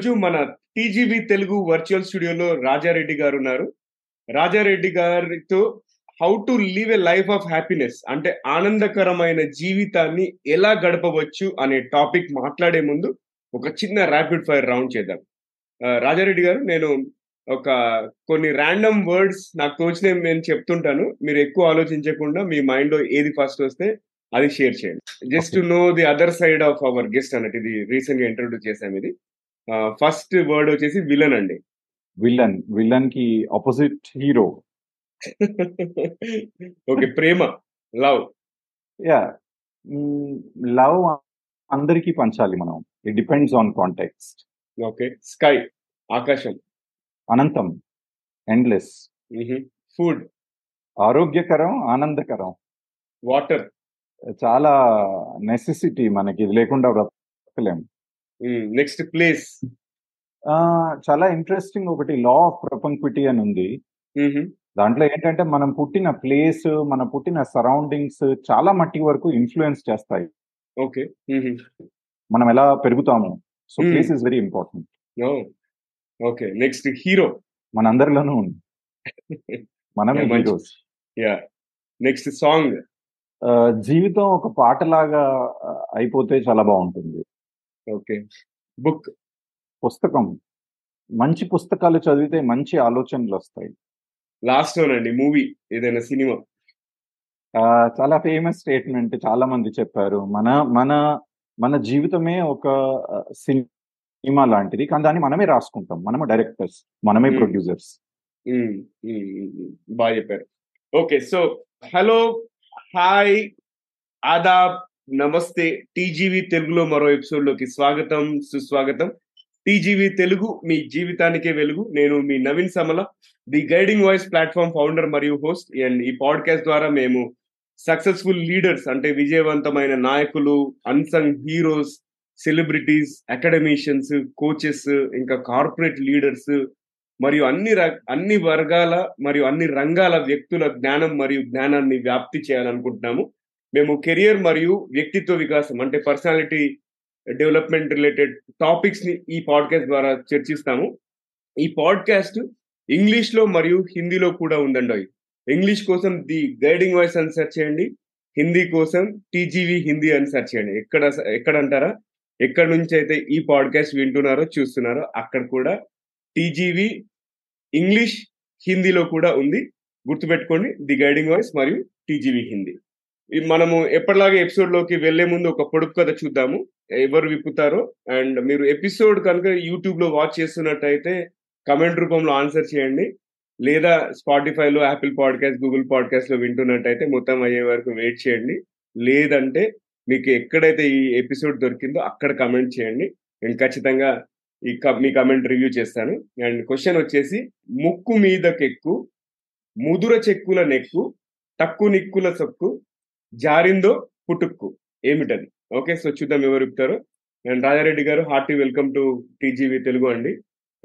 ఈరోజు మన TGV Telugu virtual స్టూడియోలో రాజారెడ్డి గారు ఉన్నారు. రాజారెడ్డి గారితో how to live a life of happiness అంటే ఆనందకరమైన జీవితాన్ని ఎలా గడపవచ్చు అనే టాపిక్ మాట్లాడే ముందు ఒక చిన్న ర్యాపిడ్ ఫైర్ రౌండ్ చేద్దాం. రాజారెడ్డి గారు నేను ఒక కొన్ని ర్యాండమ్ వర్డ్స్ నాకు తోచిన నేను చెప్తుంటాను. మీరు ఎక్కువ ఆలోచించకుండా మీ మైండ్లో ఏది ఫస్ట్ వస్తే అది షేర్ చేయండి. Just know the other side of our guest అన్నట్టు ఇది రీసెంట్గా ఇంట్రొడ్యూస్ చేసాం ఇది. ఫస్ట్ వర్డ్ వచ్చేసి విలన్ అండి. విలన్ విలన్కి ఆపోజిట్ హీరో ఓకే ప్రేమ. లవ్. యా లవ్ అందరికీ పంచాలి మనం. It depends on context okay sky. ఆకాశం. అనంతం. Endless food. ఆరోగ్యకరం ఆనందకరం. వాటర్. చాలా నెసెసిటీ మనకి. ఇది లేకుండా బ్రతకలేం. నెక్స్ట్ ప్లేస్ ఆ, చాలా ఇంట్రెస్టింగ్ ఒకటి లా ఆఫ్ ప్రొపంక్విటీ అని ఉంది. దాంట్లో ఏంటంటే మనం పుట్టిన ప్లేస్ మన పుట్టిన సరౌండింగ్స్ చాలా మట్టి వరకు ఇన్ఫ్లుయెన్స్ చేస్తాయి. ఓకే మనం ఎలా పెరుగుతాము? So. Place is very important okay. Next hero మన అందరిలోనూ ఉంది మనమే హీరోస్ యా నెక్స్ట్ సాంగ్ జీవితం ఒక పాటలాగా అయిపోతే చాలా బాగుంటుంది. ఓకే. బుక్ పుస్తకం. మంచి పుస్తకాలు చదివితే మంచి ఆలోచనలు వస్తాయి లాస్ట్ అండి మూవీ ఏదైనా సినిమా. చాలా ఫేమస్ స్టేట్మెంట్ చాలా మంది చెప్పారు. మన మన మన జీవితమే ఒక సినిమా లాంటిది. కానీ దాన్ని మనమే రాసుకుంటాం. మనమే డైరెక్టర్స్. మనమే. ప్రొడ్యూసర్స్. బాగా చెప్పారు. ఓకే సో హలో హాయ్ ఆదాబ్ నమస్తే టీజీవి తెలుగులో మరో ఎపిసోడ్లోకి స్వాగతం సుస్వాగతం. టీజీవి తెలుగు మీ జీవితానికే వెలుగు. నేను మీ Naveen Samala the guiding voice platform founder మరియు హోస్ట్. అండ్ ఈ పాడ్కాస్ట్ ద్వారా మేము సక్సెస్ఫుల్ లీడర్స్ అంటే విజయవంతమైన నాయకులు unsung heroes celebrities academicians coaches ఇంకా కార్పొరేట్ లీడర్స్ మరియు అన్ని అన్ని వర్గాల మరియు అన్ని రంగాల వ్యక్తుల జ్ఞానం మరియు జ్ఞానాన్ని వ్యాప్తి చేయాలనుకుంటున్నాము. మేము కెరియర్ మరియు వ్యక్తిత్వ వికాసం అంటే పర్సనాలిటీ డెవలప్మెంట్ రిలేటెడ్ టాపిక్స్ని ఈ పాడ్కాస్ట్ ద్వారా చర్చిస్తాము. ఈ పాడ్కాస్ట్ ఇంగ్లీష్లో మరియు హిందీలో కూడా ఉందండి ఇంగ్లీష్ కోసం ది గైడింగ్ వాయిస్ అని సెర్చ్ చేయండి. హిందీ కోసం టీజీవి హిందీ అని సెర్చ్ చేయండి. ఎక్కడ ఎక్కడ అంటారా? ఎక్కడ నుంచి అయితే ఈ పాడ్కాస్ట్ వింటున్నారో చూస్తున్నారో అక్కడ కూడా టీజీవి ఇంగ్లీష్ హిందీలో కూడా ఉంది. గుర్తుపెట్టుకోండి. ది గైడింగ్ వాయిస్ మరియు టీజీవి హిందీ. మనము ఎప్పటిలాగే ఎపిసోడ్లోకి వెళ్ళే ముందు ఒక పొడుపు కథ చూద్దాము. ఎవరు విప్పుతారో అండ్ మీరు ఎపిసోడ్ కనుక యూట్యూబ్లో వాచ్ చేస్తున్నట్టయితే కమెంట్ రూపంలో ఆన్సర్ చేయండి. లేదా స్పాటిఫైలో యాపిల్ పాడ్కాస్ట్ గూగుల్ పాడ్కాస్ట్లో వింటున్నట్టయితే మొత్తం అయ్యే వరకు వెయిట్ చేయండి. లేదంటే మీకు ఎక్కడైతే ఈ ఎపిసోడ్ దొరికిందో అక్కడ కమెంట్ చేయండి. నేను ఖచ్చితంగా ఈ మీ కమెంట్ రివ్యూ చేస్తాను. అండ్ క్వశ్చన్ వచ్చేసి ముక్కు మీదకెక్కు ముదుర చెక్కుల నెక్కు తక్కు నిక్కుల సొక్కు జారిందో పుటుక్కు. ఏమిటది? ఓకే సో చూద్దాం ఎవరు చెప్తారో. అండ్ రాజారెడ్డి గారు hearty welcome to TGV Telugu అండి.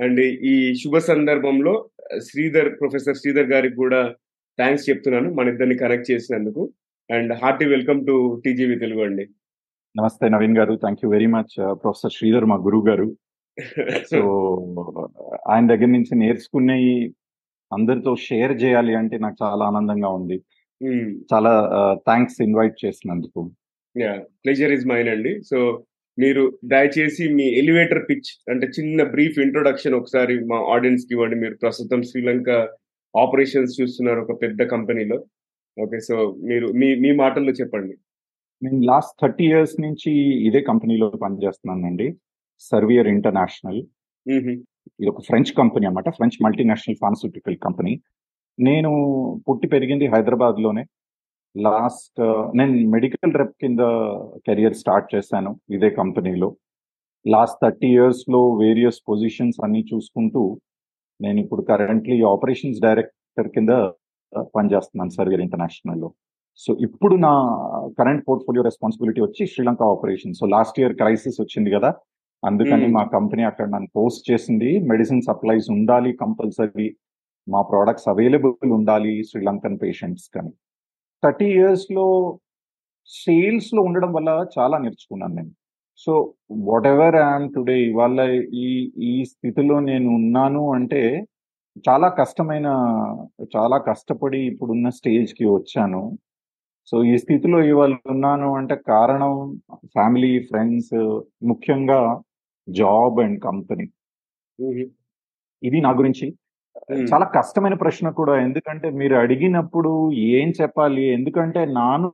అండ్ ఈ శుభ సందర్భంలో శ్రీధర్ ప్రొఫెసర్ శ్రీధర్ గారికి కూడా థ్యాంక్స్ చెప్తున్నాను మన ఇద్దరిని కనెక్ట్ చేసినందుకు. And hearty welcome to TGV Telugu అండి. నమస్తే నవీన్ గారు. Thank you very much. Professor Sridhar మా గురువు గారు. సో ఆయన దగ్గర నుంచి నేర్చుకునేవి అందరితో షేర్ చేయాలి అంటే నాకు చాలా ఆనందంగా ఉంది. చాలా థ్యాంక్స్ ఇన్వైట్ చేసినందుకు. ప్లెజర్ ఇస్ మైన్ అండి. సో మీరు దయచేసి మీ ఎలివేటర్ పిచ్ అంటే చిన్న బ్రీఫ్ ఇంట్రొడక్షన్ ఒకసారి మా ఆడియన్స్కి ఇవ్వండి. మీరు ప్రస్తుతం శ్రీలంక ఆపరేషన్స్ చూస్తున్నారు ఒక పెద్ద కంపెనీలో. ఓకే సో మీరు మీ మీ మాటల్లో చెప్పండి. నేను లాస్ట్ థర్టీ ఇయర్స్ నుంచి ఇదే కంపెనీలో పనిచేస్తున్నానండి. Servier international. ఇది ఒక ఫ్రెంచ్ కంపెనీ అన్నమాట. ఫ్రెంచ్ మల్టీనేషనల్ ఫార్మస్యూటికల్ కంపెనీ నేను పుట్టి పెరిగింది హైదరాబాద్లోనే లాస్ట్ నేను మెడికల్ రెప్ కింద కెరియర్ స్టార్ట్ చేశాను ఇదే కంపెనీలో. లాస్ట్ థర్టీ ఇయర్స్లో వేరియస్ పొజిషన్స్ అన్ని చూసుకుంటూ నేను ఇప్పుడు కరెంట్లీ ఆపరేషన్స్ డైరెక్టర్ కింద పనిచేస్తున్నాను ఇంటర్నేషనల్లో సో ఇప్పుడు నా కరెంట్ పోర్ట్ఫోలియో రెస్పాన్సిబిలిటీ వచ్చి Sri Lanka operation so last year crisis వచ్చింది కదా అందుకని. మా కంపెనీ అక్కడ నన్ను పోస్ట్ చేసింది. మెడిసిన్ సప్లైస్ ఉండాలి కంపల్సరీ మా ప్రోడక్ట్స్ అవైలబుల్ ఉండాలి శ్రీలంకన్ పేషెంట్స్ కానీ థర్టీ ఇయర్స్లో సేల్స్లో ఉండడం వల్ల చాలా నేర్చుకున్నాను నేను so whatever I'm today ఇవాళ ఈ ఈ స్థితిలో నేను ఉన్నాను అంటే చాలా కష్టమైన చాలా కష్టపడి ఇప్పుడున్న స్టేజ్కి వచ్చాను సో ఈ స్థితిలో ఇవాళ ఉన్నాను అంటే కారణం ఫ్యామిలీ ఫ్రెండ్స్ ముఖ్యంగా జాబ్ అండ్ కంపెనీ. ఇది నా గురించి. చాలా కష్టమైన ప్రశ్న కూడా. ఎందుకంటే మీరు అడిగినప్పుడు ఏం చెప్పాలి? ఎందుకంటే నాను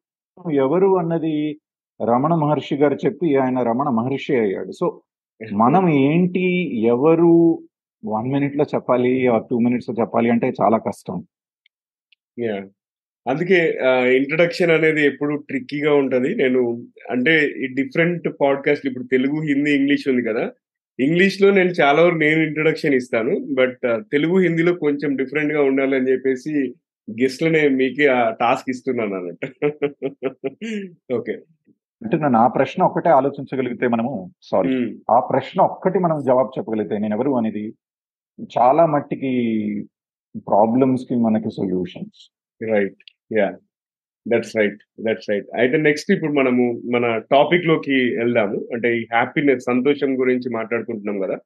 ఎవరు అన్నది రమణ మహర్షి గారు చెప్పి ఆయన రమణ మహర్షి అయ్యాడు. సో మనం ఏంటి ఎవరు వన్ మినిట్లో చెప్పాలి టూ మినిట్స్లో చెప్పాలి అంటే చాలా కష్టం. అందుకే ఇంట్రడక్షన్ అనేది ఎప్పుడు ట్రిక్కీగా ఉంటది. నేను అంటే ఈ డిఫరెంట్ పాడ్కాస్ట్ ఇప్పుడు తెలుగు హిందీ ఇంగ్లీష్ ఉంది కదా. ఇంగ్లీష్లో నేను చాలా వరకు నేను ఇంట్రడక్షన్ ఇస్తాను బట్ తెలుగు హిందీలో కొంచెం డిఫరెంట్గా ఉండాలి అని చెప్పేసి గెస్ట్ లనే మీకే ఆ టాస్క్ ఇస్తున్నాను అన్నట్టు. ఓకే అంటే నేను ఆ ప్రశ్న ఒక్కటే ఆలోచించగలిగితే మనము సారీ ఆ ప్రశ్న ఒక్కటి మనం జవాబు చెప్పగలిగితే నేను ఎవరు అనేది చాలా మట్టికి ప్రాబ్లమ్స్కి మనకి solutions right yeah that's right that's right అయితే నెక్స్ట్ ఇప్పుడు మనము మన టాపిక్లోకి వెళ్దాము. అంటే ఈ హ్యాపీనెస్ సంతోషం గురించి మాట్లాడుకుంటున్నాం కదా.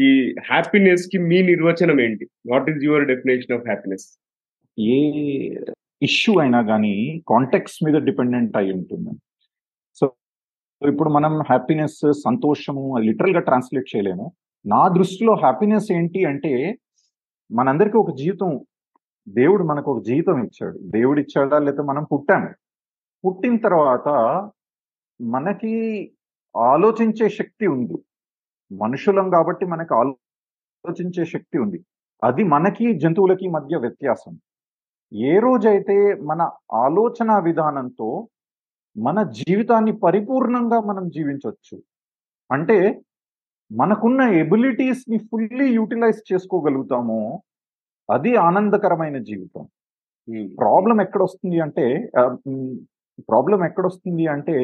ఈ హ్యాపీనెస్కి మీ నిర్వచనం ఏంటి? What is your definition of happiness A issue అయినా కానీ కాంటెక్స్ మీద డిపెండెంట్ అయి ఉంటుంది. సో ఇప్పుడు మనం హ్యాపీనెస్ సంతోషము లిటరల్గా ట్రాన్స్లేట్ చేయలేము. నా దృష్టిలో హ్యాపీనెస్ ఏంటి అంటే మనందరికీ ఒక జీవితం దేవుడు మనకు ఒక జీవితం ఇచ్చాడు. దేవుడు ఇచ్చాడా లేకపోతే మనం పుట్టాము పుట్టిన తర్వాత మనకి ఆలోచించే శక్తి ఉంది. మనుషులం కాబట్టి మనకి ఆలోచించే శక్తి ఉంది. అది మనకి జంతువులకి మధ్య వ్యత్యాసం. ఏ రోజైతే మన ఆలోచన విధానంతో మన జీవితాన్ని పరిపూర్ణంగా మనం జీవించవచ్చు అంటే మనకున్న ఎబిలిటీస్ని ఫుల్లీ యూటిలైజ్ చేసుకోగలుగుతామో అది ఆనందకరమైన జీవితం. ప్రాబ్లం ఎక్కడొస్తుంది అంటే ప్రాబ్లం ఎక్కడొస్తుంది అంటే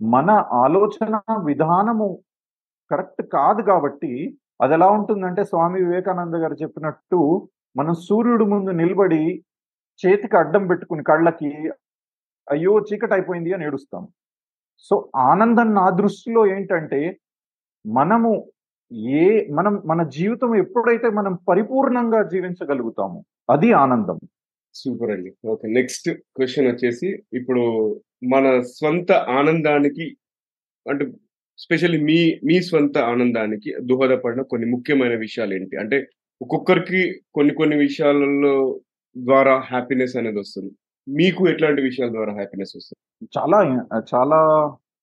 మన ఆలోచన విధానము కరెక్ట్ కాదు కాబట్టి అది ఎలా ఉంటుందంటే స్వామి వివేకానంద గారు చెప్పినట్టు మనం సూర్యుడు ముందు నిలబడి చేతికి అడ్డం పెట్టుకుని కళ్ళకి అయ్యో చీకటి అయిపోయింది అని ఏడుస్తాం. సో ఆనందం నా దృష్టిలో ఏంటంటే మనము ఏ మనం మన జీవితం ఎప్పుడైతే మనం పరిపూర్ణంగా జీవించగలుగుతామో అది ఆనందం. సూపర్ అండి. ఓకే నెక్స్ట్ క్వశ్చన్ వచ్చేసి ఇప్పుడు మన స్వంత ఆనందానికి అంటే స్పెషల్లీ మీ మీ స్వంత ఆనందానికి దోహదపడిన కొన్ని ముఖ్యమైన విషయాలు ఏంటి? అంటే ఒక్కొక్కరికి కొన్ని కొన్ని విషయాలలో ద్వారా హ్యాపీనెస్ అనేది వస్తుంది. మీకు ఎట్లాంటి విషయాల ద్వారా హ్యాపీనెస్ వస్తుంది? చాలా చాలా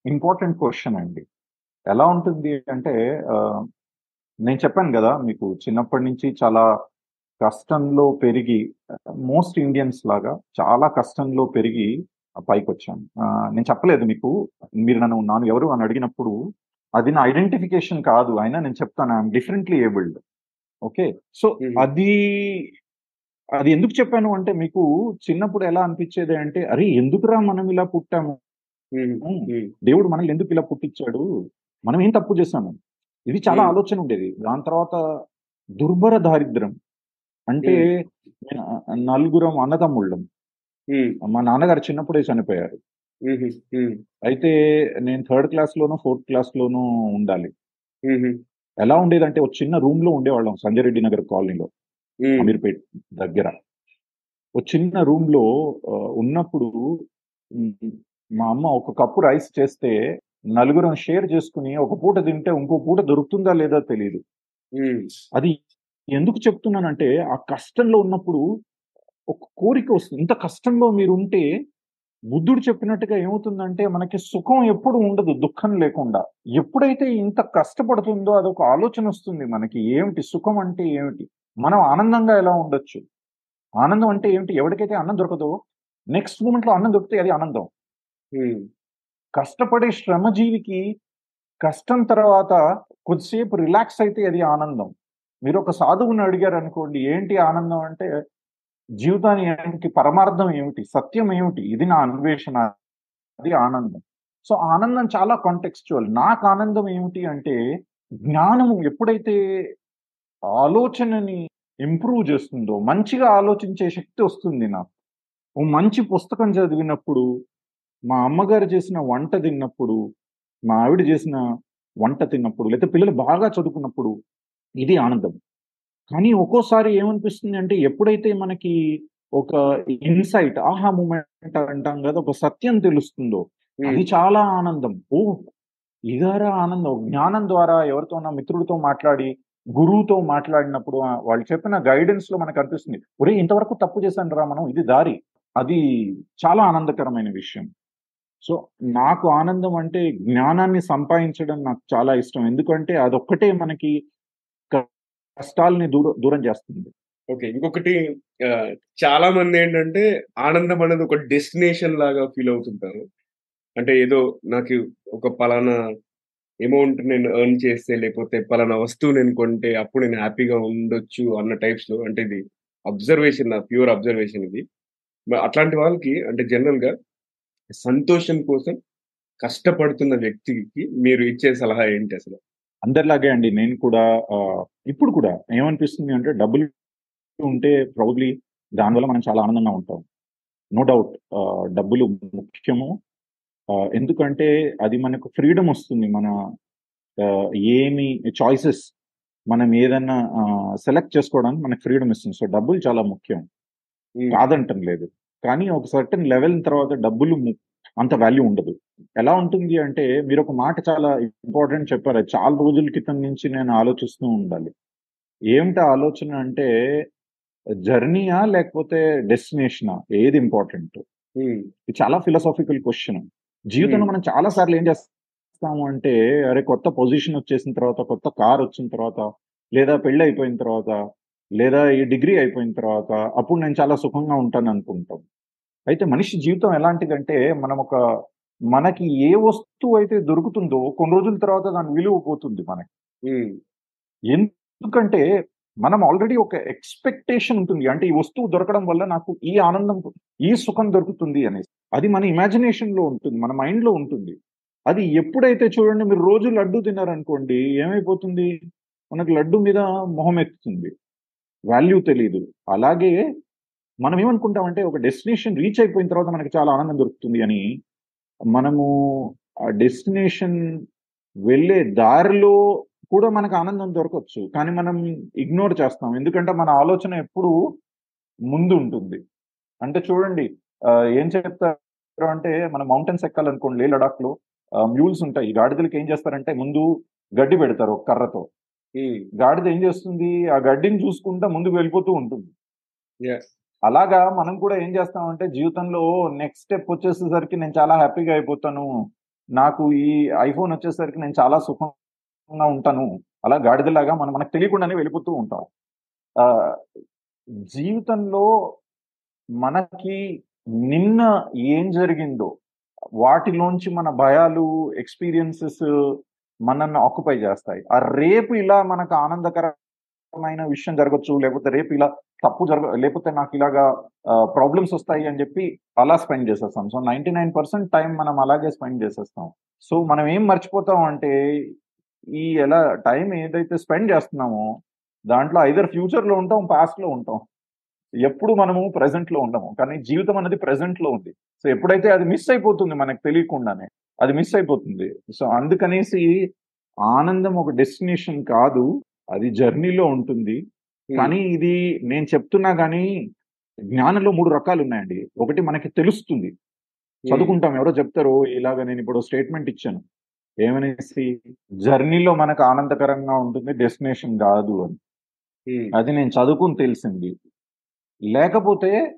ఇంపార్టెంట్ క్వశ్చన్ అండి. ఎలా ఉంటుంది అంటే నేను చెప్పాను కదా మీకు చిన్నప్పటి నుంచి చాలా కష్టంలో పెరిగి మోస్ట్ ఇండియన్స్ లాగా చాలా కష్టంలో పెరిగి పైకి వచ్చాను నేను చెప్పలేదు మీకు మీరు నన్ను నాను ఎవరు అని అడిగినప్పుడు అది నా ఐడెంటిఫికేషన్ కాదు అయినా నేను చెప్తాను I'm differently abled. Okay? So అది అది ఎందుకు చెప్పాను అంటే మీకు చిన్నప్పుడు ఎలా అనిపించేది అంటే అరే ఎందుకురా మనం ఇలా పుట్టాము? దేవుడు మనల్ని ఎందుకు ఇలా పుట్టించాడు? మనం ఏం తప్పు చేశాము? ఇది చాలా ఆలోచన ఉండేది. దాని తర్వాత దుర్భర దారిద్రం అంటే నలుగురం అన్నదమ్ముళ్ళం. మా నాన్నగారు చిన్నప్పుడే చనిపోయారు. అయితే నేను థర్డ్ క్లాస్ లోనూ ఫోర్త్ క్లాస్ లోనూ ఉండాలి ఎలా ఉండేదంటే ఒక చిన్న రూమ్లో ఉండేవాళ్ళం సంజయ్ రెడ్డి నగర్ కాలనీలో అమీర్పేట్ దగ్గర. ఒక చిన్న రూమ్లో ఉన్నప్పుడు మా అమ్మ ఒక కప్పు రైస్ చేస్తే నలుగురం షేర్ చేసుకుని ఒక పూట తింటే ఇంకో పూట దొరుకుతుందా లేదా తెలియదు అది ఎందుకు చెప్తున్నానంటే ఆ కష్టంలో ఉన్నప్పుడు ఒక కోరిక వస్తుంది. ఇంత కష్టంలో మీరు ఉంటే బుద్ధుడు చెప్పినట్టుగా ఏమవుతుందంటే మనకి సుఖం ఎప్పుడు ఉండదు దుఃఖం లేకుండా. ఎప్పుడైతే ఇంత కష్టపడుతుందో అదొక ఆలోచన వస్తుంది మనకి. ఏమిటి? సుఖం అంటే ఏమిటి? మనం ఆనందంగా ఎలా ఉండొచ్చు? ఆనందం అంటే ఏమిటి? ఎవరికైతే అన్నం దొరకదో నెక్స్ట్ మూమెంట్లో అన్నం దొరికితే అది ఆనందం. కష్టపడే శ్రమజీవికి కష్టం తర్వాత కొద్దిసేపు రిలాక్స్ అయితే అది ఆనందం. మీరు ఒక సాధువుని అడిగారు అనుకోండి ఏంటి ఆనందం? అంటే జీవితానికి పరమార్థం ఏమిటి? సత్యం ఏమిటి? ఇది నా అన్వేషణ అది ఆనందం. సో ఆనందం చాలా కాంటెక్చువల్ నాకు ఆనందం ఏమిటి అంటే జ్ఞానము ఎప్పుడైతే ఆలోచనని ఇంప్రూవ్ చేస్తుందో మంచిగా ఆలోచించే శక్తి వస్తుంది నాకు. ఓ మంచి పుస్తకం చదివినప్పుడు మా అమ్మగారు చేసిన వంట తిన్నప్పుడు మా ఆవిడ చేసిన వంట తిన్నప్పుడు లేకపోతే పిల్లలు బాగా చదువుకున్నప్పుడు ఇది ఆనందం. కానీ ఒక్కోసారి ఏమనిపిస్తుంది అంటే ఎప్పుడైతే మనకి ఒక ఇన్సైట్ ఆహా మూమెంట్ అంటాం కదా ఒక సత్యం తెలుస్తుందో అది చాలా ఆనందం. ఓ ఇదారా ఆనందం. జ్ఞానం ద్వారా ఎవరితో నా మిత్రుడితో మాట్లాడి గురువుతో మాట్లాడినప్పుడు వాళ్ళు చెప్పిన గైడెన్స్లో మనకు అనిపిస్తుంది ఒరే ఇంతవరకు తప్పు చేశాను రా మనం ఇది దారి. అది చాలా ఆనందకరమైన విషయం. సో నాకు ఆనందం అంటే జ్ఞానాన్ని సంపాదించడం నాకు చాలా ఇష్టం. ఎందుకంటే అదొక్కటే మనకి కష్టాలని దూరం దూరం చేస్తుంది. ఓకే. ఇంకొకటి చాలా మంది ఏంటంటే ఆనందం అనేది ఒక డెస్టినేషన్ లాగా ఫీల్ అవుతుంటారు. అంటే ఏదో నాకు ఒక పలానా అమౌంట్ నేను ఎర్న్ చేస్తే లేకపోతే పలానా వస్తువు నేను కొంటే అప్పుడు నేను హ్యాపీగా ఉండొచ్చు అన్న టైప్స్లో అంటే ఇది అబ్జర్వేషన్ నా ప్యూర్ అబ్జర్వేషన్ ఇది. అట్లాంటి వాళ్ళకి అంటే జనరల్గా సంతోషం కోసం కష్టపడుతున్న వ్యక్తికి మీరు ఇచ్చే సలహా ఏంటి అసలు? అందరిలాగే అండి. నేను కూడా ఇప్పుడు కూడా ఏమనిపిస్తుంది అంటే డబ్బులు ఉంటే ప్రాబ్లీ దానివల్ల మనం చాలా ఆనందంగా ఉంటాం. నో డౌట్ డబ్బులు ముఖ్యము. ఎందుకంటే అది మనకు ఫ్రీడమ్ వస్తుంది. మన ఏమి చాయిసెస్ మనం ఏదన్నా సెలెక్ట్ చేసుకోవడానికి మనకు ఫ్రీడమ్ ఇస్తుంది. సో డబ్బులు చాలా ముఖ్యం. కాదంటం లేదు కానీ ఒక సర్టన్ లెవెల్ తర్వాత డబ్బులు అంత వాల్యూ ఉండదు. ఎలా ఉంటుంది అంటే మీరు ఒక మాట చాలా ఇంపార్టెంట్ చెప్పారు. చాలా రోజుల క్రితం నుంచి నేను ఆలోచిస్తూ ఉండాలి. ఏమిటి ఆలోచన అంటే జర్నీయా లేకపోతే డెస్టినేషనా ఏది ఇంపార్టెంట్ ఇది చాలా ఫిలాసాఫికల్ క్వశ్చన్ జీవితంలో. మనం చాలా సార్లు ఏం చేస్తాము అంటే అరే కొత్త పొజిషన్ వచ్చేసిన తర్వాత కొత్త కార్ వచ్చిన తర్వాత లేదా పెళ్ళి అయిపోయిన తర్వాత లేదా ఈ డిగ్రీ అయిపోయిన తర్వాత అప్పుడు నేను చాలా సుఖంగా ఉంటాను అనుకుంటాం. అయితే మనిషి జీవితం ఎలాంటిదంటే మనం ఒక మనకి ఏ వస్తువు అయితే దొరుకుతుందో కొన్ని రోజుల తర్వాత దాని విలువ పోతుంది మనకి. ఎందుకంటే మనం ఆల్రెడీ ఒక ఎక్స్పెక్టేషన్ ఉంటుంది. అంటే ఈ వస్తువు దొరకడం వల్ల నాకు ఈ ఆనందం ఈ సుఖం దొరుకుతుంది అనేసి. అది మన ఇమాజినేషన్లో ఉంటుంది. మన మైండ్లో ఉంటుంది. అది ఎప్పుడైతే చూడండి మీరు రోజు లడ్డు తిన్నారనుకోండి ఏమైపోతుంది? మనకు లడ్డు మీద మొహం ఎక్కుతుంది వాల్యూ తెలియదు అలాగే మనం ఏమనుకుంటామంటే ఒక డెస్టినేషన్ రీచ్ అయిపోయిన తర్వాత మనకి చాలా ఆనందం దొరుకుతుంది అని మనము ఆ డెస్టినేషన్ వెళ్ళే దారిలో కూడా మనకు ఆనందం దొరకవచ్చు కానీ మనం ఇగ్నోర్ చేస్తాం. ఎందుకంటే మన ఆలోచన ఎప్పుడు ముందు ఉంటుంది. అంటే చూడండి ఏం చెప్తారు అంటే మనం మౌంటైన్స్ ఎక్కాలనుకోండి లే లడాక్లో మ్యూల్స్ ఉంటాయి. ఈ గాడిదలకి ఏం చేస్తారంటే ముందు గడ్డి పెడతారు ఒక కర్రతో. ఉమ్, గాడిద ఏం చేస్తుంది? ఆ గడ్డిని చూసుకుంటా ముందుకు వెళ్ళిపోతూ ఉంటుంది. అలాగా మనం కూడా ఏం చేస్తామంటే జీవితంలో నెక్స్ట్ స్టెప్ వచ్చేసేసరికి నేను చాలా హ్యాపీగా అయిపోతాను. నాకు ఈ ఐఫోన్ వచ్చేసరికి నేను చాలా సుఖంగా ఉంటాను. అలా గాడిదలాగా మనం మనకు తెలియకుండానే వెళ్ళిపోతూ ఉంటాం. జీవితంలో మనకి నిన్న ఏం జరిగిందో వాటిలోంచి మన భయాలు ఎక్స్పీరియన్సెస్ మనల్ని ఆక్యుపై చేస్తాయి. ఆ రేపు ఇలా మనకు ఆనందకరమైన విషయం జరగచ్చు లేకపోతే రేపు ఇలా తప్పు జరగ లేకపోతే నాకు ఇలాగా ప్రాబ్లమ్స్ వస్తాయి అని చెప్పి అలా స్పెండ్ చేసేస్తాం. So ninety nine percent time మనం అలాగే స్పెండ్ చేసేస్తాం. సో మనం ఏం మర్చిపోతాం అంటే ఈ ఎలా టైం ఏదైతే స్పెండ్ చేస్తున్నామో దాంట్లో ఐదర్ ఫ్యూచర్లో ఉంటాం పాస్ట్లో ఉంటాం. ఎప్పుడు మనము ప్రెసెంట్లో ఉండము. కానీ జీవితం అనేది ప్రెసెంట్లో ఉంది. సో ఎప్పుడైతే అది మిస్ అయిపోతుంది మనకు తెలియకుండానే. అది మిస్ అయిపోతుంది. సో అందుకనేసి ఆనందం ఒక డెస్టినేషన్ కాదు అది జర్నీలో ఉంటుంది. కానీ ఇది నేను చెప్తున్నా కానీ జ్ఞానంలో మూడు రకాలు ఉన్నాయండి. ఒకటి మనకి తెలుస్తుంది. చదువుకుంటాం ఎవరో చెప్తారు ఇలాగ నేను ఇప్పుడు స్టేట్మెంట్ ఇచ్చాను. ఏమనేసి జర్నీలో మనకు ఆనందకరంగా ఉంటుంది డెస్టినేషన్ కాదు అని. అది నేను చదువుకుని తెలిసింది. లేకపోతే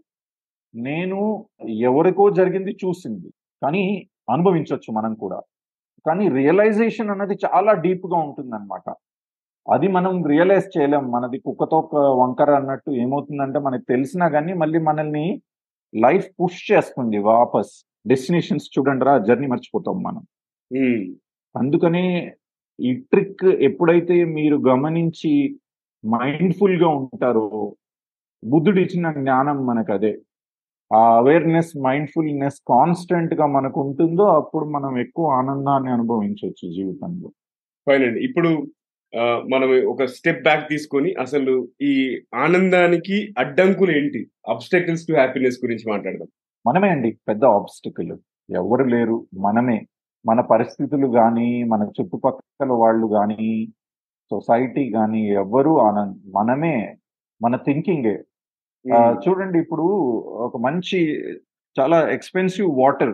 నేను ఎవరికో జరిగింది చూసింది. కానీ అనుభవించవచ్చు మనం కూడా. కానీ రియలైజేషన్ అన్నది చాలా డీప్గా ఉంటుంది అది మనం రియలైజ్ చేయలేం. మనది కుక్కతో ఒక వంకర అన్నట్టు ఏమవుతుందంటే మనకి తెలిసినా కానీ మళ్ళీ మనల్ని లైఫ్ పుష్ చేస్తుంది వాపస్. డెస్టినేషన్స్ చూడండి రా జర్నీ మర్చిపోతాం మనం. అందుకనే ఈ ట్రిక్ ఎప్పుడైతే మీరు గమనించి మైండ్ఫుల్గా ఉంటారో బుద్ధుడు ఇచ్చిన జ్ఞానం మనకు అదే ఆ అవేర్నెస్ మైండ్ఫుల్నెస్ కాన్స్టెంట్గా మనకు ఉంటుందో అప్పుడు మనం ఎక్కువ ఆనందాన్ని అనుభవించవచ్చు జీవితంలో. ఫైన్ అండి ఇప్పుడు మనం ఒక స్టెప్ బ్యాక్ తీసుకొని అసలు ఈ ఆనందానికి అడ్డంకులు ఏంటి? అబ్స్టకల్స్ టు హ్యాపీనెస్ గురించి మాట్లాడదాం. మనమే అండి పెద్ద ఆబ్స్టికల్ ఎవరు లేరు మనమే. మన పరిస్థితులు కానీ మన చుట్టుపక్కల వాళ్ళు కానీ సొసైటీ కానీ ఎవ్వరూ ఆనంద్ మనమే మన థింకింగే చూడండి ఇప్పుడు ఒక మంచి చాలా ఎక్స్పెన్సివ్ వాటర్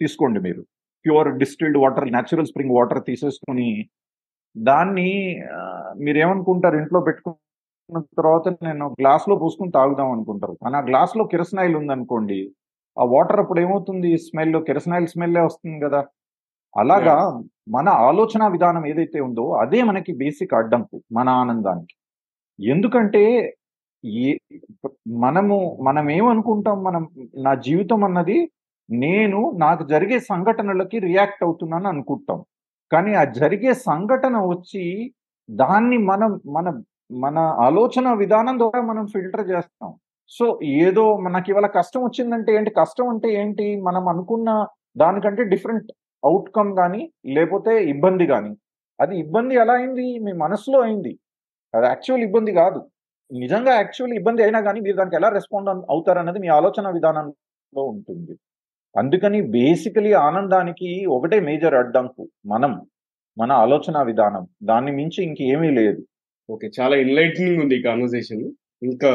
తీసుకోండి మీరు. Pure distilled water natural spring water తీసేసుకుని దాన్ని ఆ, మీరు ఏమనుకుంటారు ఇంట్లో పెట్టుకున్న తర్వాత నేను గ్లాస్లో పోసుకుని తాగుదాం అనుకుంటారు. కానీ ఆ గ్లాస్లో కిరసనాయిల్ ఉందనుకోండి ఆ వాటర్ అప్పుడు ఏమవుతుంది? స్మెల్ కిరసనాయిల్ స్మెల్లే వస్తుంది కదా. అలాగా మన ఆలోచన విధానం ఏదైతే ఉందో అదే మనకి బేసిక్ అడ్డంకు మన ఆనందానికి. ఎందుకంటే ఏ మనము మనం ఏమనుకుంటాం మనం నా జీవితం అన్నది నేను నాకు జరిగే సంఘటనలకి రియాక్ట్ అవుతున్నాను అనుకుంటాం. కానీ ఆ జరిగే సంఘటన వచ్చి దాన్ని మనం మన మన ఆలోచన విధానం ద్వారా మనం ఫిల్టర్ చేస్తాం. సో ఏదో మనకి ఇవాళ కష్టం వచ్చిందంటే ఏంటి కష్టం అంటే ఏంటి మనం అనుకున్న దానికంటే డిఫరెంట్ అవుట్కమ్ కానీ లేకపోతే ఇబ్బంది కానీ. అది ఇబ్బంది ఎలా అయింది? మీ మనసులో అయింది. అది యాక్చువల్ ఇబ్బంది కాదు. నిజంగా యాక్చువల్ ఇబ్బంది అయినా కానీ మీరు దానికి ఎలా రెస్పాండ్ అవుతారన్నది మీ ఆలోచన విధానంలో ఉంటుంది. అందుకని బేసికలీ ఆనందానికి ఒకటే మేజర్ అడ్డంకు మనం మన ఆలోచన విధానం. దాన్ని మించి ఇంకేమీ లేదు. ఓకే చాలా ఎన్లైటనింగ్ ఉంది ఈ కాన్వర్సేషన్ ఇంకా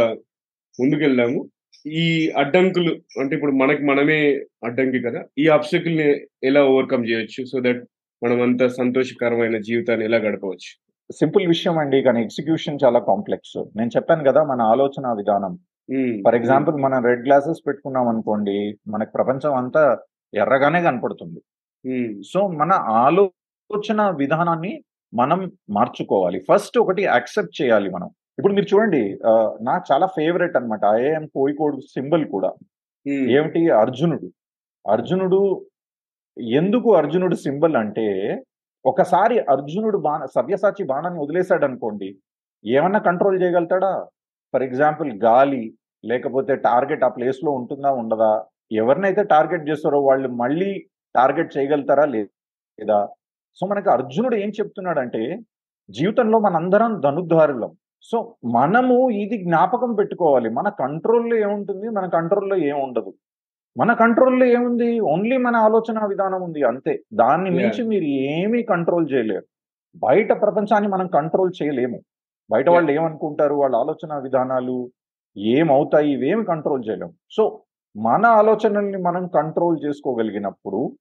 ముందుకెళ్దాము. ఈ అడ్డంకులు అంటే ఇప్పుడు మనకి మనమే అడ్డంకి కదా. ఈ ఆబ్స్టకిల్ని ఎలా ఓవర్కమ్ చేయొచ్చు? సో దట్ మనం అంత సంతోషకరమైన జీవితాన్ని ఎలా గడపవచ్చు? సింపుల్ విషయం అండి కానీ ఎగ్జిక్యూషన్ చాలా కాంప్లెక్స్. నేను చెప్పాను కదా మన ఆలోచన విధానం. ఫర్ ఎగ్జాంపుల్ మనం రెడ్ గ్లాసెస్ పెట్టుకున్నాం అనుకోండి మనకి ప్రపంచం అంతా ఎర్రగానే కనపడుతుంది. సో మన ఆలోచన విధానాన్ని మనం మార్చుకోవాలి. ఫస్ట్ ఒకటి యాక్సెప్ట్ చేయాలి మనం. ఇప్పుడు మీరు చూడండి నాకు చాలా ఫేవరెట్ అనమాట ఐఏఎం కోయికోడ్ సింబల్ కూడా. ఏమిటి? అర్జునుడు. అర్జునుడు ఎందుకు అర్జునుడు సింబల్ అంటే ఒకసారి అర్జునుడు బాణ సవ్యసాచి బాణాన్ని వదిలేశాడు అనుకోండి ఏమన్నా కంట్రోల్ చేయగలుగుతాడా? ఫర్ ఎగ్జాంపుల్ గాలి లేకపోతే టార్గెట్ ఆ ప్లేస్లో ఉంటుందా ఉండదా? ఎవరినైతే టార్గెట్ చేస్తారో వాళ్ళు మళ్ళీ టార్గెట్ చేయగలుగుతారా లేదా? సో మనకి అర్జునుడు ఏం చెప్తున్నాడంటే జీవితంలో మనందరం ధనుద్ధారులం సో మనము ఇది జ్ఞాపకం పెట్టుకోవాలి. మన కంట్రోల్లో ఏముంటుంది? మన కంట్రోల్లో ఏముండదు. మన కంట్రోల్లో ఏముంది? ఓన్లీ మన ఆలోచన విధానం ఉంది అంతే. దాన్ని. మించి మీరు ఏమీ కంట్రోల్ చేయలేరు. బయట ప్రపంచాన్ని మనం కంట్రోల్ చేయలేము. బయట వాళ్ళు ఏమనుకుంటారు? వాళ్ళ ఆలోచన విధానాలు ఏమవుతాయి? ఇవేమి కంట్రోల్ చేయలేము సో మన ఆలోచనల్ని మనం కంట్రోల్ చేసుకోగలిగినప్పుడు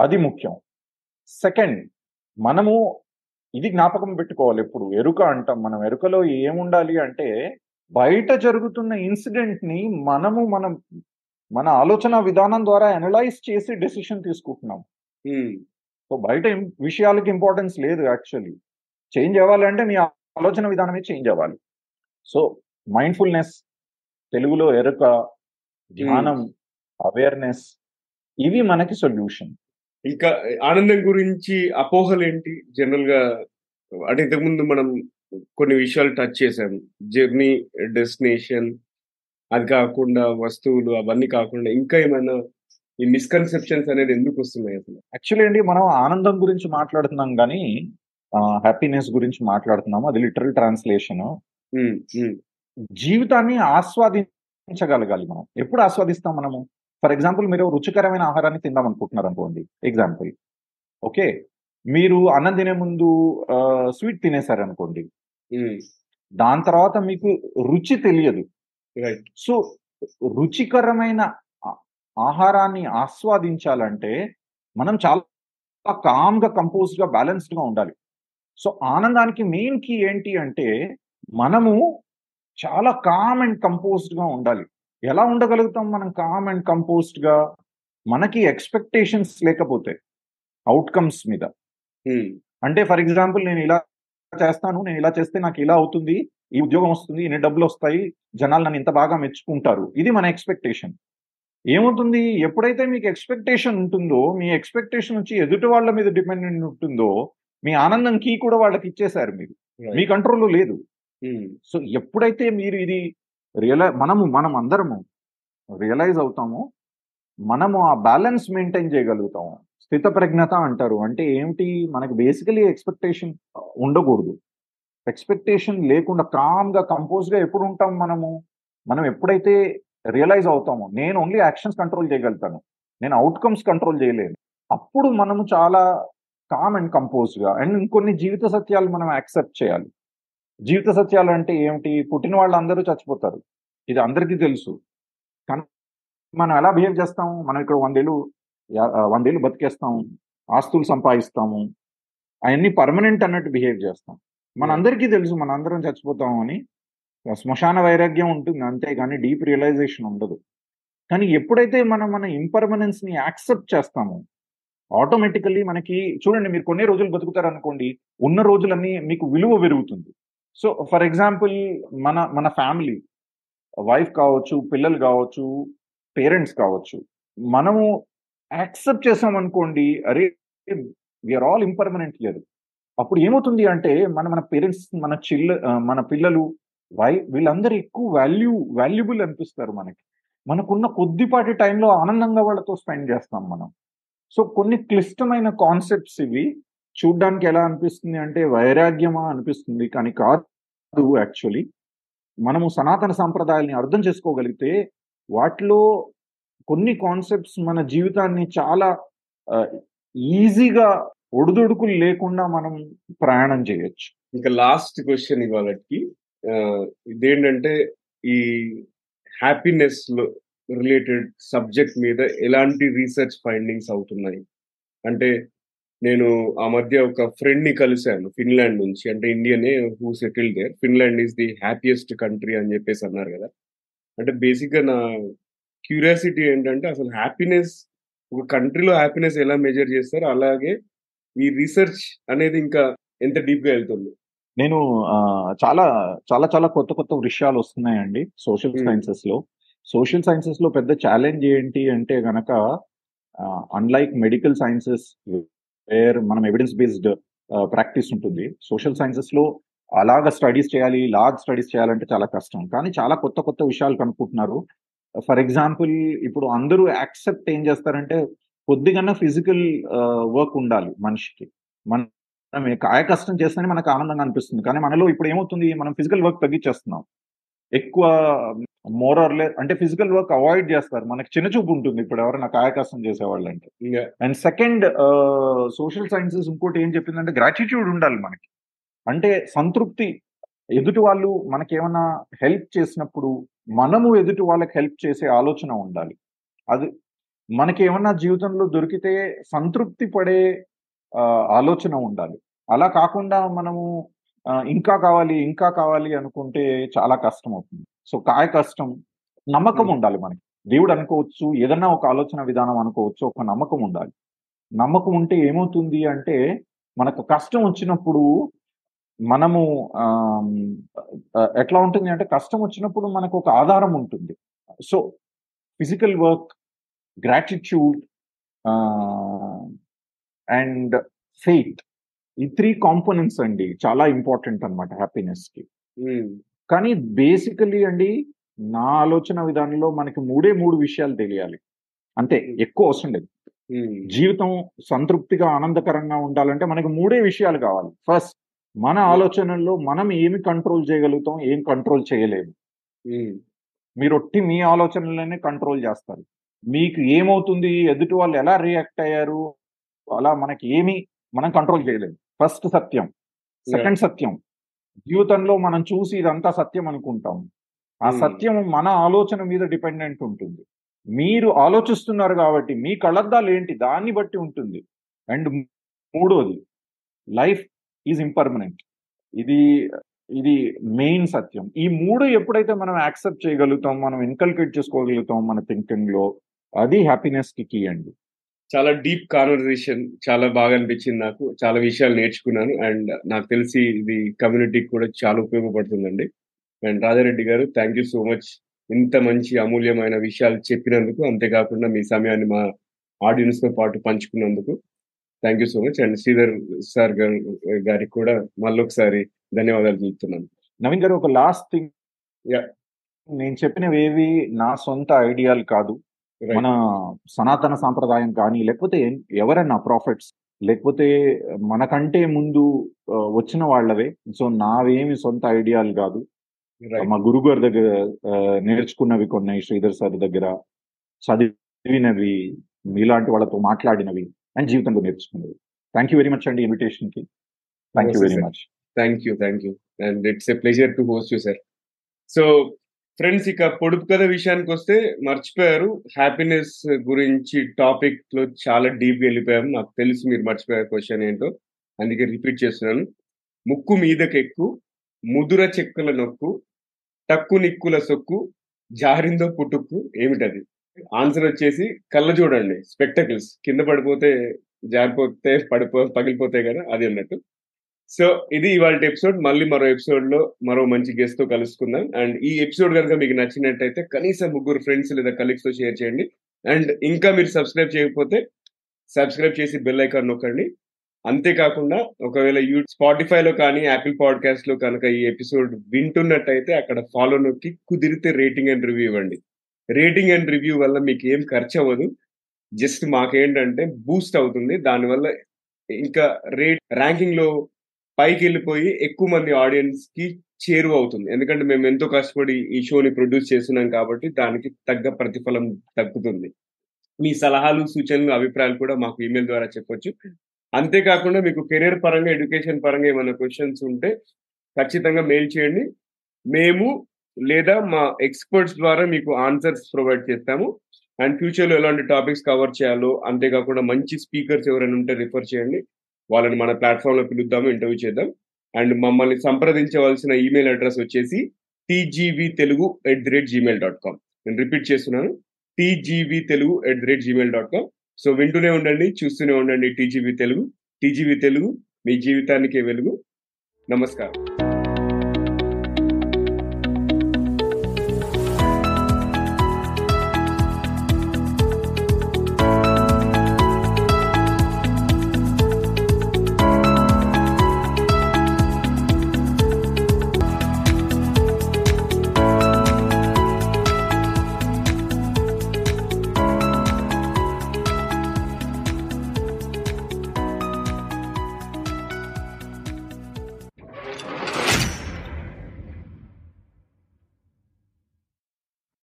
అది ముఖ్యం. సెకండ్ మనము ఇది జ్ఞాపకం పెట్టుకోవాలి ఎప్పుడు. ఎరుక అంటాం మనం. ఎరుకలో ఏముండాలి అంటే బయట జరుగుతున్న ఇన్సిడెంట్ని మనము మనం మన ఆలోచన విధానం ద్వారా అనలైజ్ చేసి డెసిషన్ తీసుకుంటున్నాం. సో బయట విషయాలకి ఇంపార్టెన్స్ లేదు యాక్చువల్లీ చేంజ్ అవ్వాలంటే మీ ఆలోచన విధానమే చేంజ్ అవ్వాలి. సో మైండ్ఫుల్నెస్ తెలుగులో ఎరుక ధ్యానం అవేర్నెస్ ఇవి మనకి సొల్యూషన్ ఇంకా ఆనందం గురించి అపోహలు ఏంటి జనరల్గా అంటే ఇంతకుముందు మనం కొన్ని విషయాలు టచ్ చేసాం జర్నీ డెస్టినేషన్ అది కాకుండా వస్తువులు అవన్నీ కాకుండా ఇంకా ఏమైనా ఈ మిస్కన్సెప్షన్స్ అనేది ఎందుకు వస్తున్నాయి అసలు? యాక్చువల్లీ అండి మనం ఆనందం గురించి మాట్లాడుతున్నాం కానీ హ్యాపీనెస్ గురించి మాట్లాడుతున్నాము. అది లిటరల్ ట్రాన్స్లేషన్ జీవితాన్ని ఆస్వాదించగలగాలి మనం. ఎప్పుడు ఆస్వాదిస్తాం మనము? ఫర్ ఎగ్జాంపుల్ మీరు రుచికరమైన ఆహారాన్ని తిందాం అనుకుంటున్నారు అనుకోండి. Example okay. మీరు అన్నం తినే ముందు స్వీట్ తినేశారు అనుకోండి దాని తర్వాత మీకు రుచి తెలియదు. సో రుచికరమైన ఆహారాన్ని ఆస్వాదించాలంటే మనం చాలా కామ్గా కంపోజ్డ్గా బ్యాలెన్స్డ్గా ఉండాలి. సో ఆనందానికి మెయిన్ కీ ఏంటి అంటే మనము చాలా కామ్ అండ్ కంపోజ్డ్గా ఉండాలి. ఎలా ఉండగలుగుతాం మనం కామ్ అండ్ కంపోజ్డ్గా మనకి ఎక్స్పెక్టేషన్స్ లేకపోతే అవుట్కమ్స్ మీద. అంటే ఫర్ ఎగ్జాంపుల్ నేను ఇలా చేస్తాను నేను ఇలా చేస్తే నాకు ఇలా అవుతుంది ఈ ఉద్యోగం వస్తుంది ఇన్ని డబ్బులు వస్తాయి జనాలు నన్ను ఇంత బాగా మెచ్చుకుంటారు. ఇది మన ఎక్స్పెక్టేషన్. ఏమవుతుంది ఎప్పుడైతే మీకు ఎక్స్పెక్టేషన్ ఉంటుందో మీ ఎక్స్పెక్టేషన్ వచ్చి ఎదుటి వాళ్ళ మీద డిపెండెంట్ ఉంటుందో మీ ఆనందం కీ కూడా వాళ్ళకి ఇచ్చేశారు మీరు. మీ. కంట్రోల్లో లేదు. ఉమ్, సో ఎప్పుడైతే మీరు ఇది రియలై మనము మనం అందరము రియలైజ్ అవుతామో మనము ఆ బ్యాలెన్స్ మెయింటైన్ చేయగలుగుతాము. స్థిత ప్రజ్ఞత అంటారు. అంటే ఏమిటి? మనకి బేసికలీ ఎక్స్పెక్టేషన్ ఉండకూడదు. ఎక్స్పెక్టేషన్ లేకుండా కామ్గా కంపోజ్గా ఎప్పుడు ఉంటాం మనము? మనం ఎప్పుడైతే రియలైజ్ అవుతామో నేను ఓన్లీ యాక్షన్స్ కంట్రోల్ చేయగలుగుతాను. నేను అవుట్కమ్స్ కంట్రోల్ చేయలేను. అప్పుడు మనము చాలా కామ్ అండ్ కంపోజ్గా అండ్ ఇంకొన్ని జీవిత సత్యాలు మనం యాక్సెప్ట్ చేయాలి. జీవిత సత్యాలు అంటే ఏమిటి? పుట్టిన వాళ్ళు అందరూ చచ్చిపోతారు. ఇది అందరికీ తెలుసు. కానీ మనం ఎలా బిహేవ్ చేస్తాము మనం ఇక్కడ వందేళ్ళు వందేళ్ళు బతికేస్తాము ఆస్తులు సంపాదిస్తాము. అవన్నీ పర్మనెంట్ అన్నట్టు బిహేవ్ చేస్తాం. మన అందరికీ తెలుసు మన అందరం చచ్చిపోతాము అని. శ్మశాన వైరాగ్యం ఉంటుంది అంతే కానీ డీప్ రియలైజేషన్ ఉండదు. కానీ ఎప్పుడైతే మనం మన ఇంపర్మనెన్స్ని యాక్సెప్ట్ చేస్తామో ఆటోమేటికల్లీ మనకి చూడండి మీరు కొన్ని రోజులు బతుకుతారు అనుకోండి ఉన్న రోజులన్నీ మీకు విలువ పెరుగుతుంది. సో ఫర్ ఎగ్జాంపుల్ మన మన ఫ్యామిలీ వైఫ్ కావచ్చు పిల్లలు కావచ్చు పేరెంట్స్ కావచ్చు మనము యాక్సెప్ట్ చేసాం అనుకోండి అరే విఆర్ ఆల్ ఇంపర్మనెంట్ ఇయర్ అప్పుడు ఏమవుతుంది అంటే మన మన పేరెంట్స్ మన చిల్ల మన పిల్లలు వై వీళ్ళందరూ ఎక్కువ వాల్యూ వాల్యుబుల్ అనిపిస్తారు మనకి. మనకున్న కొద్దిపాటి టైంలో ఆనందంగా వాళ్ళతో స్పెండ్ చేస్తాం మనం. సో కొన్ని క్లిష్టమైన కాన్సెప్ట్స్ ఇవి చూడ్డానికి ఎలా అనిపిస్తుంది అంటే వైరాగ్యమా అనిపిస్తుంది కానీ కాదు యాక్చువల్లీ మనము సనాతన సాంప్రదాయాల్ని అర్థం చేసుకోగలిగితే వాటిలో కొన్ని కాన్సెప్ట్స్ మన జీవితాన్ని చాలా ఈజీగా ఒడిదుడుకులు లేకుండా మనం ప్రయాణం చేయొచ్చు. ఇంకా లాస్ట్ క్వశ్చన్ ఇవాళకి ఇదేంటంటే ఈ హ్యాపీనెస్లో రిలేటెడ్ సబ్జెక్ట్ మీద ఎలాంటి రీసెర్చ్ ఫైండింగ్స్ అవుతున్నాయి? అంటే నేను ఆ మధ్య ఒక ఫ్రెండ్ని కలిశాను ఫిన్లాండ్ నుంచి అంటే ఇండియనే who settle there. Finland is the happiest country అని చెప్పేసి అన్నారు కదా. అంటే బేసిక్గా నా క్యూరియాసిటీ ఏంటంటే అసలు హ్యాపీనెస్ ఒక కంట్రీలో హ్యాపీనెస్ ఎలా మెజర్ చేస్తారు అలాగే ఈ రీసెర్చ్ అనేది ఇంకా ఎంత డీప్గా వెళ్తుంది? నేను చాలా చాలా చాలా కొత్త కొత్త విషయాలు వస్తున్నాయండి సోషల్ Hmm. సైన్సెస్లో. సోషల్ సైన్సెస్లో పెద్ద ఛాలెంజ్ ఏంటి అంటే గనక అన్లైక్ మెడికల్ సైన్సెస్ వేర్ మనం ఎవిడెన్స్ బేస్డ్ ప్రాక్టీస్ ఉంటుంది. సోషల్ సైన్సెస్లో అలాగ స్టడీస్ చేయాలి లార్జ్ స్టడీస్ చేయాలంటే చాలా కష్టం. కానీ చాలా కొత్త కొత్త విషయాలు కనుక్కుంటున్నారు. ఫర్ ఎగ్జాంపుల్ ఇప్పుడు అందరూ యాక్సెప్ట్ ఏం చేస్తారంటే కొద్దిగా ఫిజికల్ వర్క్ ఉండాలి మనిషికి. మన కాయ కష్టం చేస్తేనే మనకు ఆనందంగా అనిపిస్తుంది. కానీ మనలో ఇప్పుడు ఏమవుతుంది? మనం ఫిజికల్ వర్క్ తగ్గించేస్తున్నాం. ఎక్కువ మోర్ ఆర్ లెస్ అంటే ఫిజికల్ వర్క్ అవాయిడ్ చేస్తారు. మనకి చిన్న చూపు ఉంటుంది. ఇప్పుడు ఎవరైనా కాయ కష్టం చేసేవాళ్ళు అంటే అండ్ సెకండ్ సోషల్ సైన్సెస్ ఇంకోటి ఏం చెప్పిందంటే గ్రాటిట్యూడ్ ఉండాలి మనకి. అంటే సంతృప్తి. ఎదుటి వాళ్ళు మనకేమైనా హెల్ప్ చేసినప్పుడు మనము ఎదుటి వాళ్ళకి హెల్ప్ చేసే ఆలోచన ఉండాలి. అది మనకి ఏమన్నా జీవితంలో దొరికితే సంతృప్తి పడే ఆలోచన ఉండాలి. అలా కాకుండా మనము ఇంకా కావాలి ఇంకా కావాలి అనుకుంటే చాలా కష్టం అవుతుంది సో కాయ కష్టం నమ్మకం. ఉండాలి మనకి. దేవుడు అనుకోవచ్చు ఏదన్నా ఒక ఆలోచన విధానం అనుకోవచ్చు ఒక నమ్మకం ఉండాలి. నమ్మకం ఉంటే ఏమవుతుంది అంటే మనకు కష్టం వచ్చినప్పుడు మనము ఎట్లా ఉంటుంది అంటే కష్టం వచ్చినప్పుడు మనకు ఒక ఆధారం ఉంటుంది. So physical work gratitude and faith ఈ త్రీ కాంపోనెంట్స్ అండి. చాలా ఇంపార్టెంట్ అనమాట హ్యాపీనెస్కి కానీ బేసికలీ అండి నా ఆలోచన విధానంలో మనకి మూడే మూడు విషయాలు తెలియాలి. అంతే ఎక్కువ అవసరం లేదు. జీవితం సంతృప్తిగా ఆనందకరంగా ఉండాలంటే మనకి మూడే విషయాలు కావాలి. ఫస్ట్ మన ఆలోచనల్లో మనం ఏమి కంట్రోల్ చేయగలుగుతాం ఏం కంట్రోల్ చేయలేము. మీరు ఒట్టి మీ ఆలోచనలనే కంట్రోల్ చేస్తారు. మీకు ఏమవుతుంది? ఎదుటి వాళ్ళు ఎలా రియాక్ట్ అయ్యారు? అలా మనకి ఏమి మనం కంట్రోల్ చేయలేము ఫస్ట్ సత్యం. సెకండ్ సత్యం. జీవితంలో మనం చూసి ఇదంతా సత్యం అనుకుంటాం. ఆ Hmm. సత్యం మన ఆలోచన మీద డిపెండెంట్ ఉంటుంది. మీరు ఆలోచిస్తున్నారు కాబట్టి మీ కళ్ళద్దాలు ఏంటి? దాన్ని బట్టి ఉంటుంది. అండ్ మూడోది లైఫ్ ఈజ్ ఇంపర్మనెంట్. ఇది ఇది మెయిన్ సత్యం. ఈ మూడు ఎప్పుడైతే మనం యాక్సెప్ట్ చేయగలుగుతాం మనం ఇన్కల్కేట్ చేసుకోగలుగుతాం మన థింకింగ్లో అది హ్యాపీనెస్కి కీ అండి. చాలా డీప్ కాన్వర్సేషన్ చాలా బాగా అనిపించింది నాకు. చాలా విషయాలు నేర్చుకున్నాను అండ్ నాకు తెలిసి ఇది కమ్యూనిటీకి కూడా చాలా ఉపయోగపడుతుందండి. అండ్ రాజారెడ్డి గారు థ్యాంక్ యూ సో మచ్ ఇంత మంచి అమూల్యమైన విషయాలు చెప్పినందుకు అంతేకాకుండా మీ సమయాన్ని మా ఆడియన్స్తో పాటు పంచుకున్నందుకు thank you so much and Sridhar sir garu గారికి కూడా మళ్ళొకసారి ధన్యవాదాలు చెప్తున్నాను. నవీన్ గారు ఒక లాస్ట్ థింగ్. నేను చెప్పినవి ఏవి నా సొంత ఐడియాలు కాదు. మన సనాతన సాంప్రదాయం కానీ లేకపోతే ఎవరైనా ప్రాఫిట్స్ లేకపోతే మనకంటే ముందు వచ్చిన వాళ్ళవే. సో నావేమి సొంత ఐడియాలు కాదు. మా గురువు గారి దగ్గర నేర్చుకున్నవి కొన్ని శ్రీధర్ సార్ దగ్గర చదివినవి మీలాంటి వాళ్ళతో మాట్లాడినవి అండ్ జీవితంలో నేర్చుకునేది థ్యాంక్ యూ వెరీ మచ్ అండి ఇన్విటేషన్కి. Thank you very much thank you thank you and it's a pleasure to host you sir so friends ఇక పొడుపు కథ విషయానికి వస్తే మర్చిపోయారు. హ్యాపీనెస్ గురించి టాపిక్లో చాలా డీప్గా వెళ్ళిపోయాము. నాకు తెలుసు మీరు మర్చిపోయారు క్వశ్చన్ ఏంటో. అందుకే రిపీట్ చేస్తున్నాను. ముక్కు మీదకెక్కు ముదుర చెక్కుల నొక్కు టక్కు నిక్కుల సొక్కు జారిందో పుట్టుక్కు ఏమిటది? ఆన్సర్ వచ్చేసి కళ్ళ చూడండి. స్పెక్టకిల్స్ కింద పడిపోతే జారిపోతే పడిపో పగిలిపోతాయి కదా అది అన్నట్టు. సో ఇది ఇవాళ ఎపిసోడ్. మళ్ళీ మరో ఎపిసోడ్లో మరో మంచి గెస్ట్తో కలుసుకుందాం. అండ్ ఈ ఎపిసోడ్ కనుక మీకు నచ్చినట్టయితే కనీసం ముగ్గురు ఫ్రెండ్స్ లేదా కలీగ్స్తో షేర్ చేయండి. అండ్ ఇంకా మీరు సబ్స్క్రైబ్ చేయకపోతే సబ్స్క్రైబ్ చేసి బెల్ ఐకాన్ నొక్కండి. అంతేకాకుండా ఒకవేళ యూ స్పాటిఫైలో కానీ యాపిల్ పాడ్కాస్ట్లో కనుక ఈ ఎపిసోడ్ వింటున్నట్టయితే అక్కడ ఫాలో నొక్కి కుదిరితే రేటింగ్ అండ్ రివ్యూ ఇవ్వండి. రేటింగ్ అండ్ రివ్యూ వల్ల మీకు ఏం ఖర్చు అవ్వదు. జస్ట్ మాకేంటంటే బూస్ట్ అవుతుంది. దానివల్ల ఇంకా రేట్ ర్యాంకింగ్లో పైకి వెళ్ళిపోయి ఎక్కువ మంది ఆడియన్స్కి చేరువ అవుతుంది. ఎందుకంటే మేము ఎంతో కష్టపడి ఈ షోని ప్రొడ్యూస్ చేస్తున్నాం కాబట్టి దానికి తగ్గ ప్రతిఫలం తగ్గుతుంది మీ సలహాలు సూచనలు అభిప్రాయాలు కూడా మాకు ఈమెయిల్ ద్వారా చెప్పొచ్చు. అంతేకాకుండా మీకు కెరీర్ పరంగా ఎడ్యుకేషన్ పరంగా ఏమైనా క్వశ్చన్స్ ఉంటే ఖచ్చితంగా మెయిల్ చేయండి. మేము లేదా మా ఎక్స్పర్ట్స్ ద్వారా మీకు ఆన్సర్స్ ప్రొవైడ్ చేస్తాము. అండ్ ఫ్యూచర్లో ఎలాంటి టాపిక్స్ కవర్ చేయాలో అంతేకాకుండా మంచి స్పీకర్స్ ఎవరైనా ఉంటే రిఫర్ చేయండి. వాళ్ళని మన ప్లాట్ఫామ్లో పిలుద్దాము ఇంటర్వ్యూ చేద్దాం. అండ్ మమ్మల్ని సంప్రదించవలసిన ఈమెయిల్ అడ్రస్ వచ్చేసి TGV Telugu at the rate Gmail dot com నేను రిపీట్ చేస్తున్నాను. TGV Telugu at the rate Gmail dot com so వింటూనే ఉండండి చూస్తూనే ఉండండి టీజీవీ తెలుగు టీజీవీ తెలుగు మీ జీవితానికే వెలుగు. నమస్కారం.